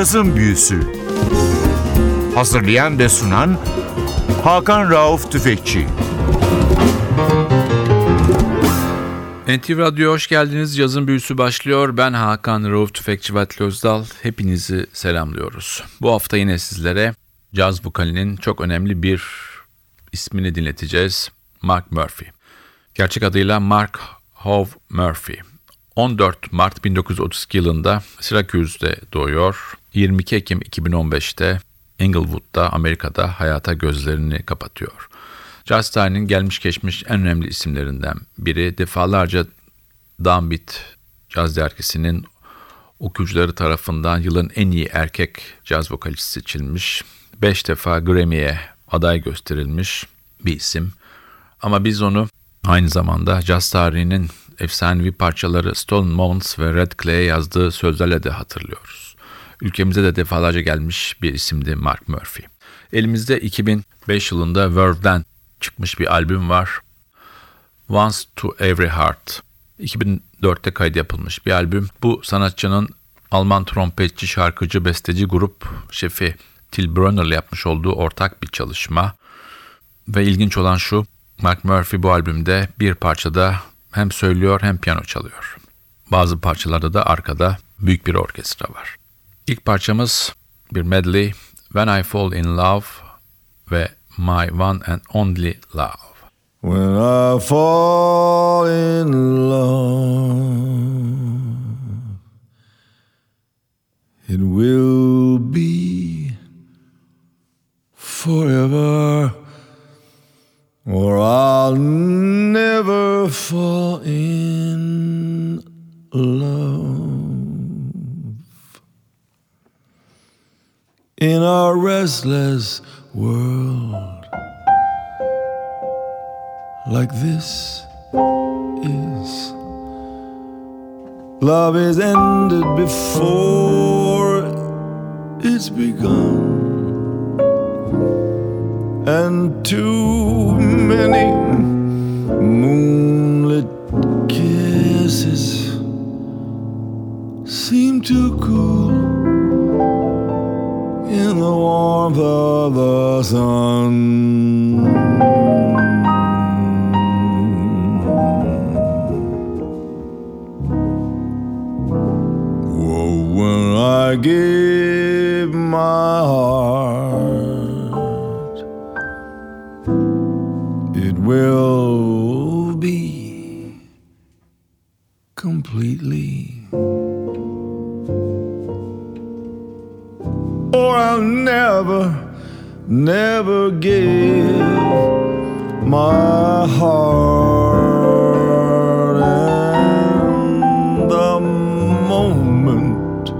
Cazın Büyüsü Hazırlayan ve sunan Hakan Rauf Tüfekçi NTV Radyo hoş geldiniz. Yazın büyüsü başlıyor. Ben Hakan Rauf Tüfekçi Vatli Özdal. Hepinizi selamlıyoruz. Bu hafta yine sizlere caz vokalinin çok önemli bir ismini dinleteceğiz. Mark Murphy. Gerçek adıyla Mark Hove Murphy. 14 Mart 1932 yılında Syracuse'de doğuyor. 22 Ekim 2015'te Inglewood'da Amerika'da hayata gözlerini kapatıyor. Tarihinin gelmiş geçmiş en önemli isimlerinden biri. Defalarca Downbeat Caz dergisinin okuyucuları tarafından yılın en iyi erkek caz vokalisti seçilmiş. Beş defa Grammy'ye aday gösterilmiş bir isim. Ama biz onu aynı zamanda caz tarihinin efsanevi parçaları Stolen Moments ve Red Clay'e yazdığı sözlerle de hatırlıyoruz. Ülkemize de defalarca gelmiş bir isimdi Mark Murphy. Elimizde 2005 yılında Verve'den çıkmış bir albüm var. Once to Every Heart. 2004'te kaydı yapılmış bir albüm. Bu sanatçının Alman trompetçi, şarkıcı, besteci grup şefi Till Brunner'la yapmış olduğu ortak bir çalışma. Ve ilginç olan şu, Mark Murphy bu albümde bir parçada hem söylüyor hem piyano çalıyor. Bazı parçalarda da arkada büyük bir orkestra var. İlk parçamız bir medley When I Fall in Love ve My One and Only Love. When I fall in love, it will be forever, In our restless world, like this is. Love is ended before it's begun. And too many moonlit kisses seem to cool of the sun. Whoa, when I give my heart, Or I'll never, never give my heart. And the moment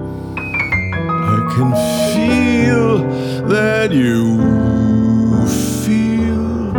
I can feel that you feel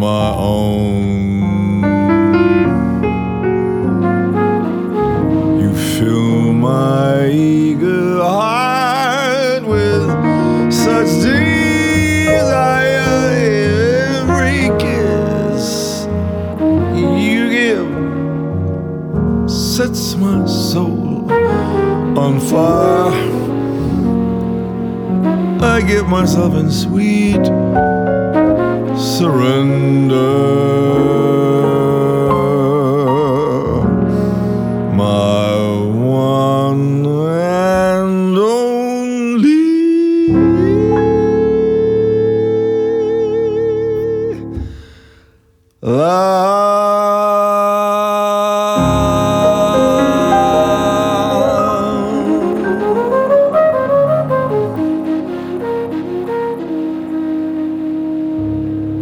my own. You fill my eager heart with such desire. Every kiss you give sets my soul on fire. I give myself in sweet surrender.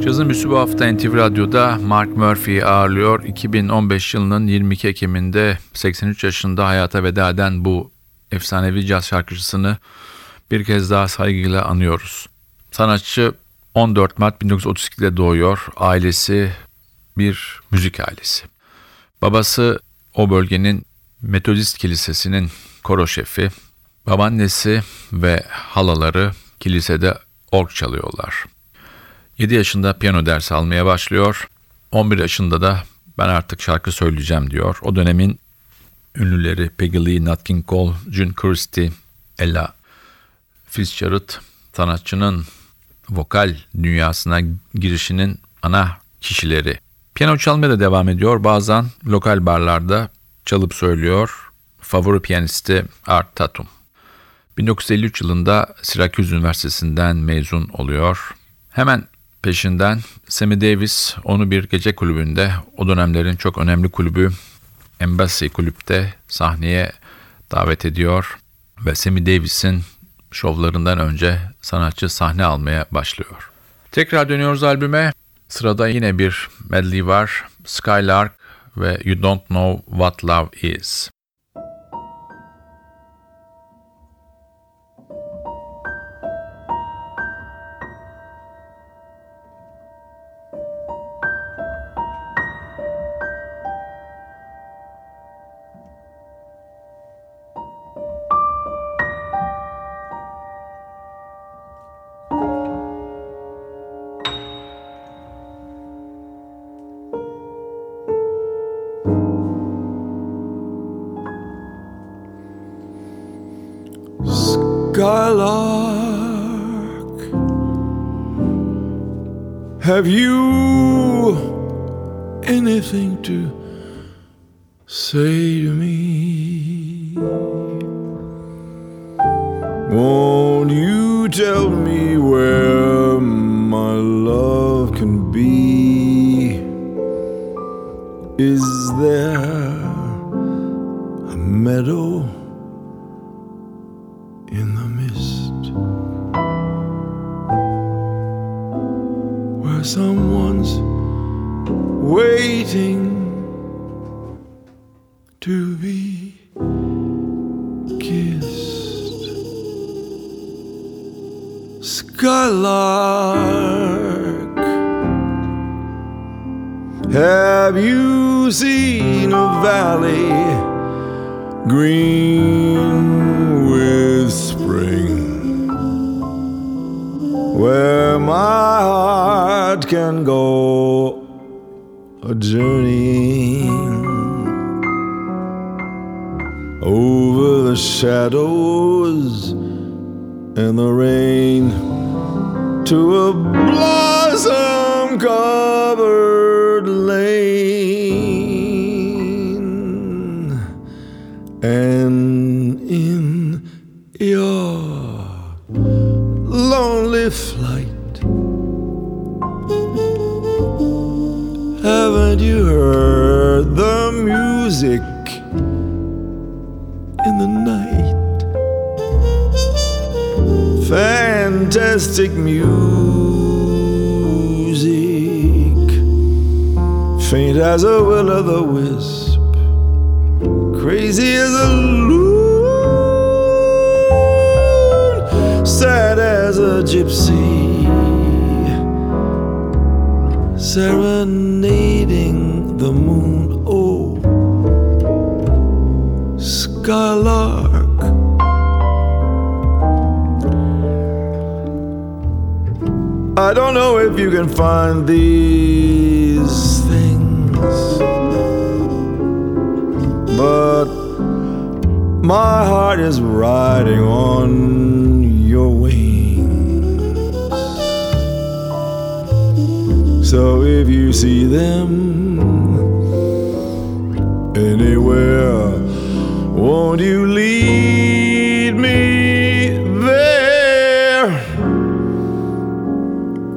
Cazın Büyüsü bu hafta NTV Radyo'da Mark Murphy'yi ağırlıyor. 2015 yılının 22 Ekim'inde 83 yaşında hayata veda eden bu efsanevi caz şarkıcısını bir kez daha saygıyla anıyoruz. Sanatçı 14 Mart 1932'de doğuyor. Ailesi bir müzik ailesi. Babası o bölgenin Metodist Kilisesi'nin koro şefi. Babaannesi ve halaları kilisede org çalıyorlar. 7 yaşında piyano dersi almaya başlıyor. 11 yaşında da ben artık şarkı söyleyeceğim diyor. O dönemin ünlüleri Peggy Lee, Nat King Cole, June Christie, Ella Fitzgerald sanatçının vokal dünyasına girişinin ana kişileri. Piyano çalmaya da devam ediyor. Bazen lokal barlarda çalıp söylüyor. Favori piyanisti Art Tatum. 1953 yılında Syracuse Üniversitesi'nden mezun oluyor. Hemen peşinden Sammy Davis onu bir gece kulübünde o dönemlerin çok önemli kulübü Embassy kulüpte sahneye davet ediyor ve Sammy Davis'in şovlarından önce sanatçı sahne almaya başlıyor. Tekrar dönüyoruz albüme. Sırada yine bir medley var. Skylark ve You Don't Know What Love Is. Skylark, have you anything to say to me? Won't you tell me where my love can be? Is there a meadow? Waiting to be kissed. Skylark, have you seen a valley green with spring? Where my heart can go a journeying over the shadows and the rain to a blossom covered music in the night? Fantastic music, faint as a will o' the wisp, crazy as a loon, sad as a gypsy serenading the moon. Skylark. I don't know if you can find these things, but my heart is riding on your wings. So if you see them anywhere, won't you lead me there?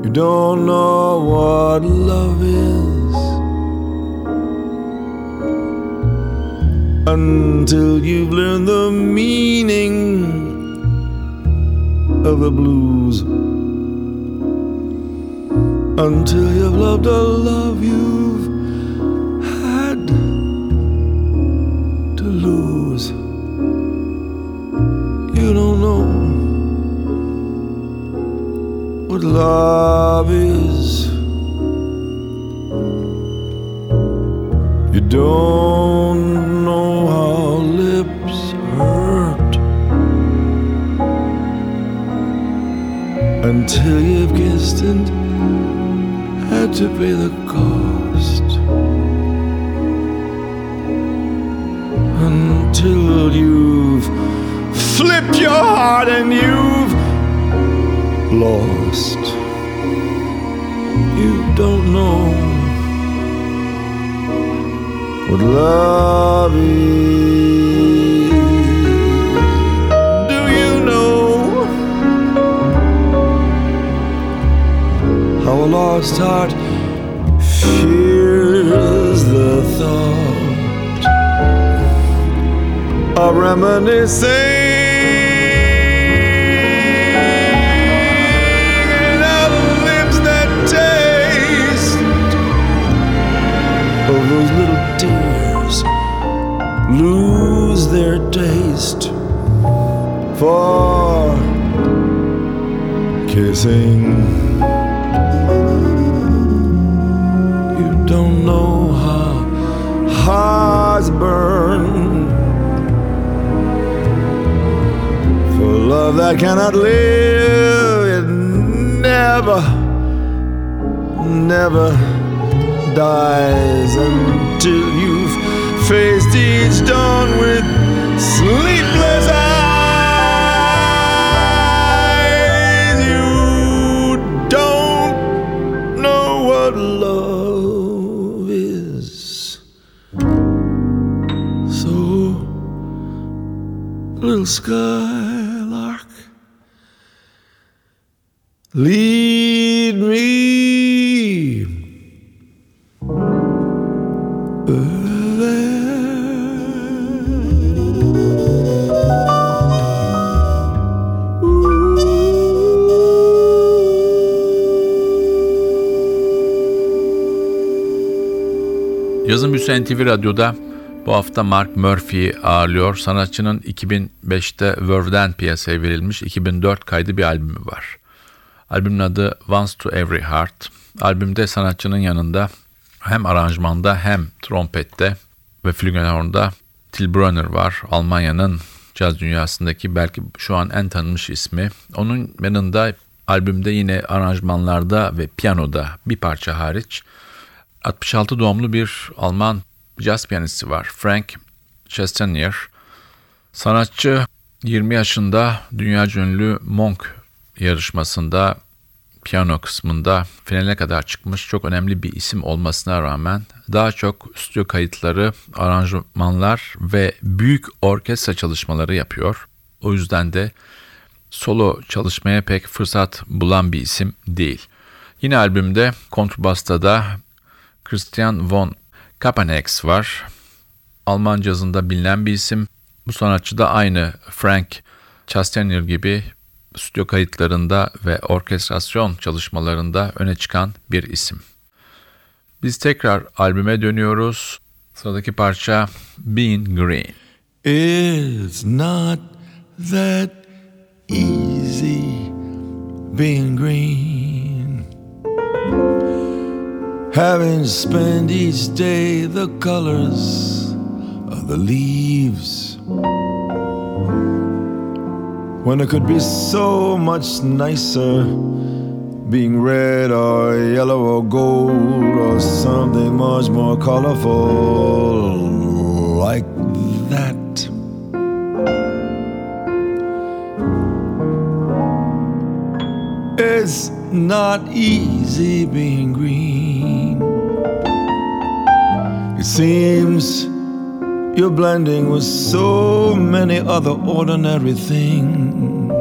You don't know what love is until you've learned the meaning of the blues until you've loved a love you've is. You don't know how lips hurt until you've kissed and had to pay the cost until you've flipped your heart and you've lost. You don't know what love is. Do you know? How a lost heart fears the thought of reminiscing those little tears lose their taste for kissing. You don't know how hearts burn for love that cannot live. It never, never dies until you've faced each dawn with sleepless eyes. You don't know what love is. So, little skylark, lead NTV Radyo'da bu hafta Mark Murphy'yi ağırlıyor. Sanatçının 2005'te Verve'den piyasaya verilmiş 2004 kaydı bir albümü var. Albümün adı Once to Every Heart. Albümde sanatçının yanında hem aranjmanda hem trompette ve flügelhorn'da Till Brunner var. Almanya'nın caz dünyasındaki belki şu an en tanınmış ismi. Onun yanında albümde yine aranjmanlarda ve piyanoda bir parça hariç 66 doğumlu bir Alman caz piyanisti var. Frank Chastanier. Sanatçı 20 yaşında dünya ünlü Monk yarışmasında piyano kısmında finale kadar çıkmış çok önemli bir isim olmasına rağmen daha çok stüdyo kayıtları, aranjmanlar ve büyük orkestra çalışmaları yapıyor. O yüzden de solo çalışmaya pek fırsat bulan bir isim değil. Yine albümde kontrbasta da Christian von Kapanex var. Alman cazında bilinen bir isim. Bu sanatçı da aynı Frank Chastaner gibi stüdyo kayıtlarında ve orkestrasyon çalışmalarında öne çıkan bir isim. Biz tekrar albüme dönüyoruz. Sıradaki parça Being Green. It's not that easy being green. Having spent each day the colors of the leaves. When it could be so much nicer being red or yellow or gold or something much more colorful like that. It's not easy being green. Seems you're blending with so many other ordinary things.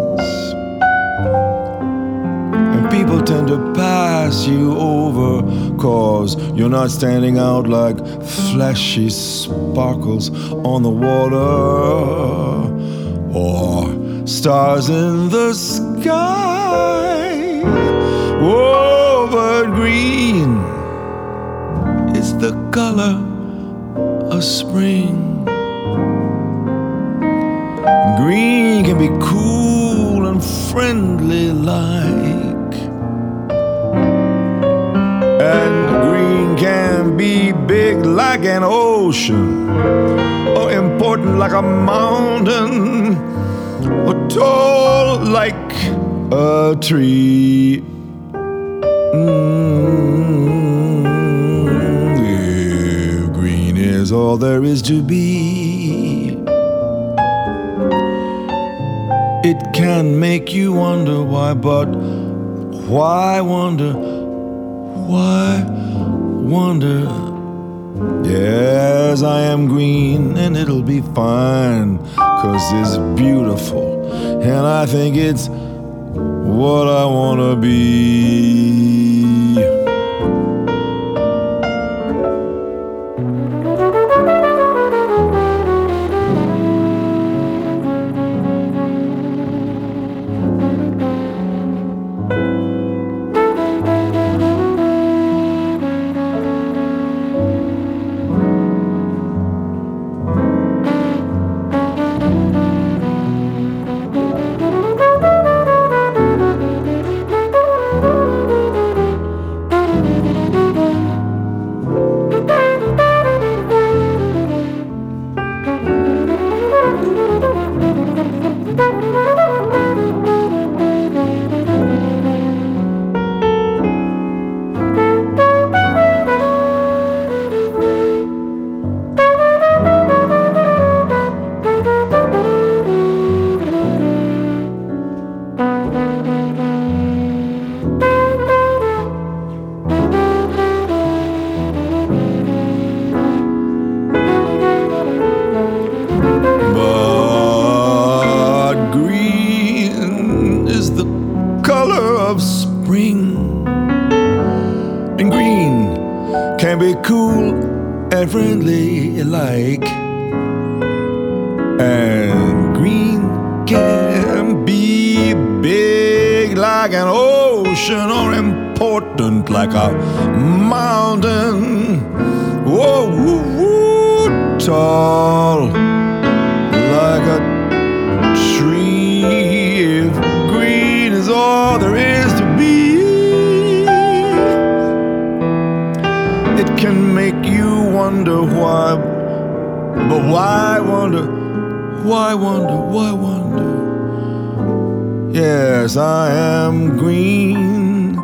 And people tend to pass you over cause you're not standing out like flashy sparkles on the water or stars in the sky. Oh, but green is the color spring. Green can be cool and friendly like. And green can be big like an ocean, or important like a mountain, or tall like a tree. Mm, green is all there is to be. It can make you wonder why, but why wonder? Why wonder? Yes, I am green and it'll be fine, cause it's beautiful, and I think it's what I wanna be. Like an ocean or important like a mountain. Whoa, woo, woo, tall like a tree. If green is all there is to be, it can make you wonder why. But why wonder? Why wonder? Why wonder? Yes, I am green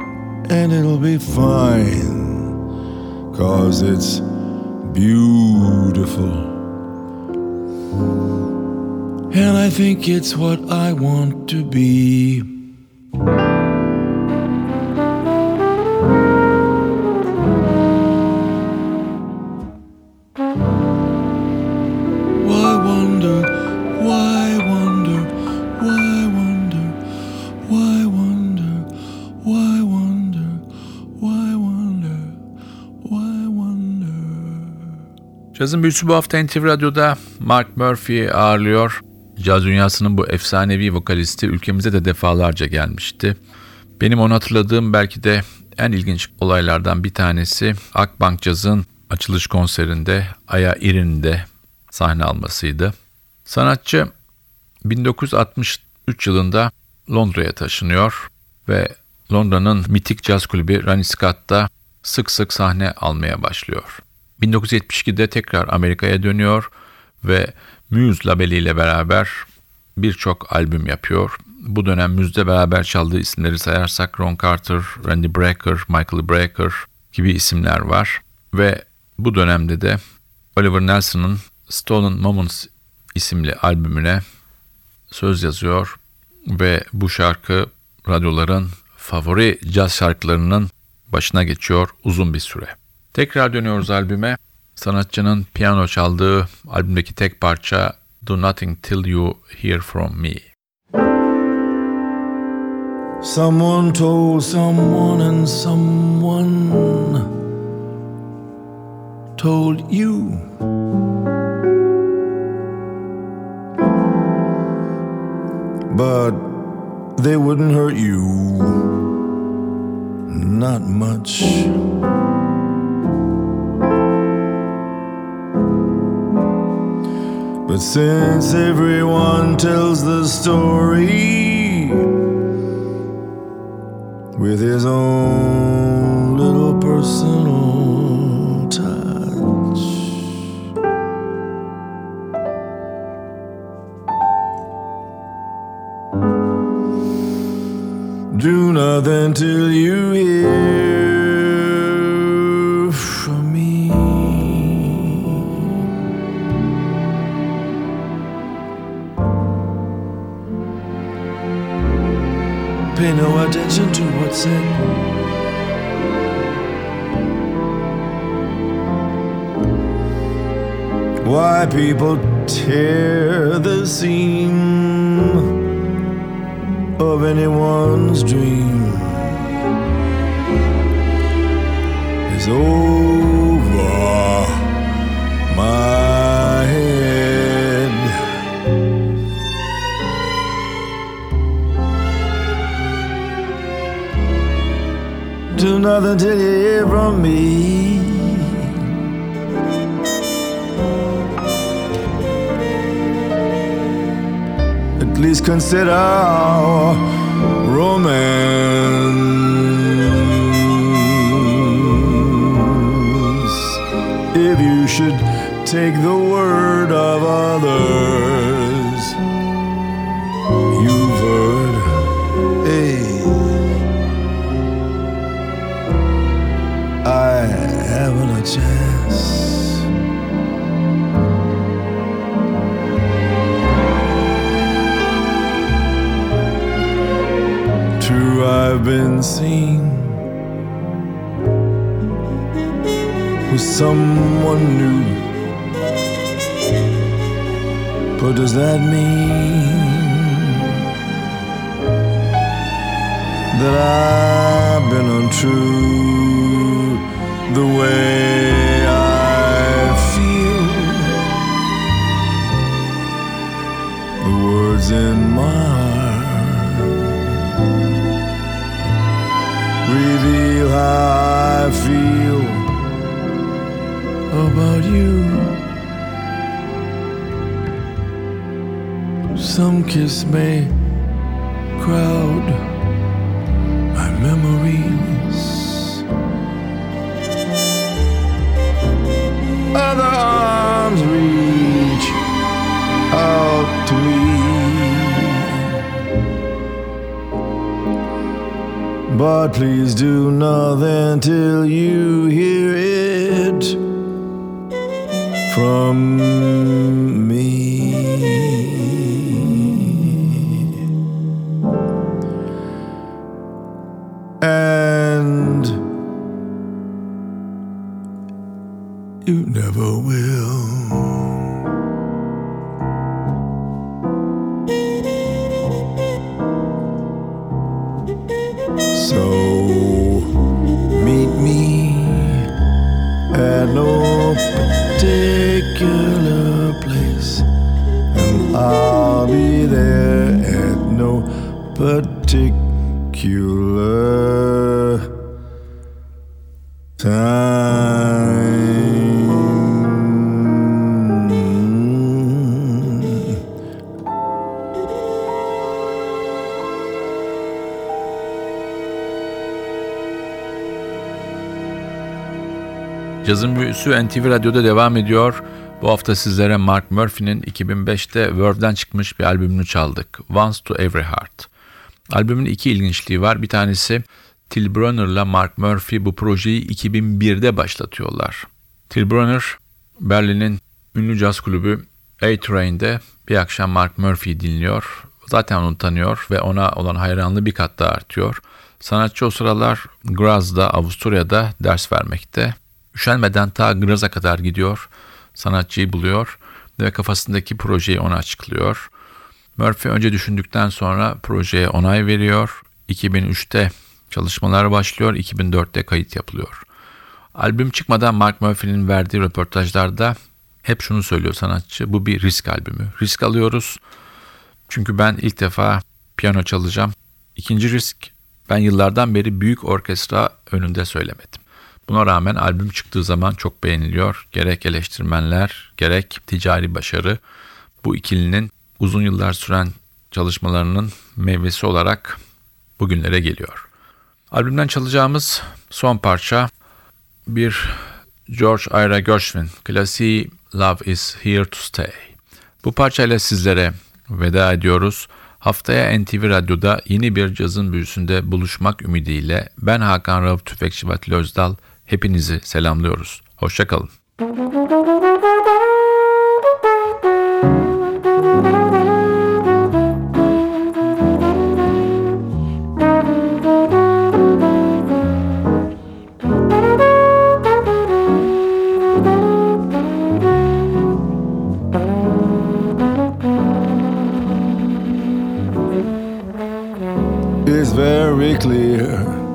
and it'll be fine. Cause it's beautiful. And I think it's what I want to be. Cazın büyüsü bu hafta NTV Radyo'da Mark Murphy ağırlıyor. Caz dünyasının bu efsanevi vokalisti ülkemize de defalarca gelmişti. Benim onu hatırladığım belki de en ilginç olaylardan bir tanesi Akbank Caz'ın açılış konserinde Aya İrin'de sahne almasıydı. Sanatçı 1963 yılında Londra'ya taşınıyor ve Londra'nın mitik caz kulübü Ronnie Scott'ta sık sık sahne almaya başlıyor. 1972'de tekrar Amerika'ya dönüyor ve Muse labeliyle beraber birçok albüm yapıyor. Bu dönem Muse'de beraber çaldığı isimleri sayarsak Ron Carter, Randy Brecker, Michael Brecker gibi isimler var. Ve bu dönemde de Oliver Nelson'ın Stolen Moments isimli albümüne söz yazıyor ve bu şarkı radyoların favori caz şarkılarının başına geçiyor uzun bir süre. Tekrar dönüyoruz albüme. Sanatçının piyano çaldığı albümdeki tek parça Do Nothing Till You Hear From Me. Someone told someone, and someone told you. But they wouldn't hurt you. Not much. But since everyone tells the story with his own little personal touch, do nothing till you hear Why people tear the seam of anyone's dream is over Do nothing till you hear from me. At least consider romance. If you should take the word of others, I've been seen with someone new. But does that mean that I've been untrue the way I feel? The words in my heart reveal how I feel about you. Some kiss may crowd Other arms reach out to me. But please do nothing till you hear it from Cazın büyüsü NTV Radyo'da devam ediyor. Bu hafta sizlere Mark Murphy'nin 2005'te Verve'den çıkmış bir albümünü çaldık. Once to Every Heart. Albümün iki ilginçliği var. Bir tanesi Till Brunner'la Mark Murphy bu projeyi 2001'de başlatıyorlar. Till Brunner, Berlin'in ünlü caz kulübü A-Train'de bir akşam Mark Murphy'yi dinliyor. Zaten onu tanıyor ve ona olan hayranlığı bir kat daha artıyor. Sanatçı o sıralar Graz'da, Avusturya'da ders vermekte. Üşenmeden ta Graz'a kadar gidiyor, sanatçıyı buluyor ve kafasındaki projeyi ona açıklıyor. Murphy önce düşündükten sonra projeye onay veriyor. 2003'te çalışmalar başlıyor, 2004'te kayıt yapılıyor. Albüm çıkmadan Mark Murphy'nin verdiği röportajlarda hep şunu söylüyor sanatçı. Bu bir risk albümü. Risk alıyoruz. Çünkü ben ilk defa piyano çalacağım. İkinci risk ben yıllardan beri büyük orkestra önünde söylemedim. Buna rağmen albüm çıktığı zaman çok beğeniliyor. Gerek eleştirmenler, gerek ticari başarı bu ikilinin uzun yıllar süren çalışmalarının meyvesi olarak bugünlere geliyor. Albümden çalacağımız son parça bir George Ira Gershwin klasiği Love is Here to Stay. Bu parçayla sizlere veda ediyoruz. Haftaya NTV Radyo'da yeni bir cazın büyüsünde buluşmak ümidiyle ben Hakan Rauf Tüfekçi Vatili Özdal hepinizi selamlıyoruz. Hoşçakalın. It's very clear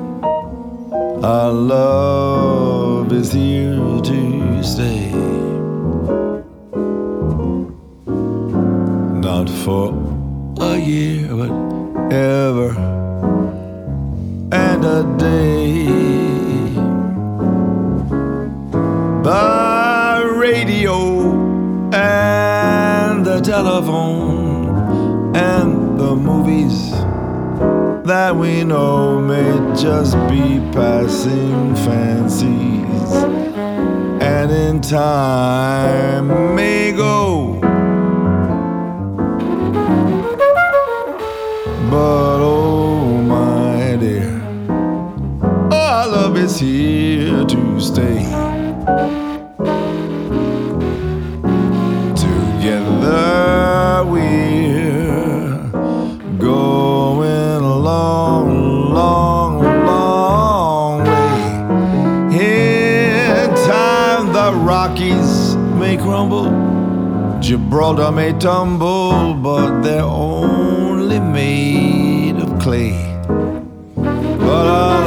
our love is here to stay. Not for a year, but ever and a day. By radio and the telephone that we know may just be passing fancies and in time may go. But oh, my dear, our love is here to stay. Gibraltar may tumble, but they're only made of clay. But our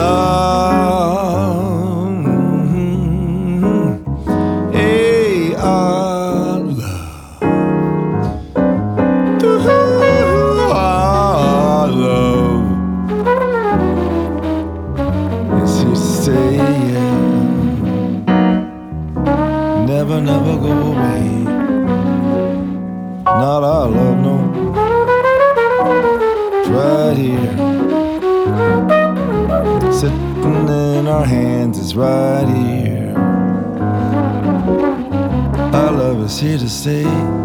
here to stay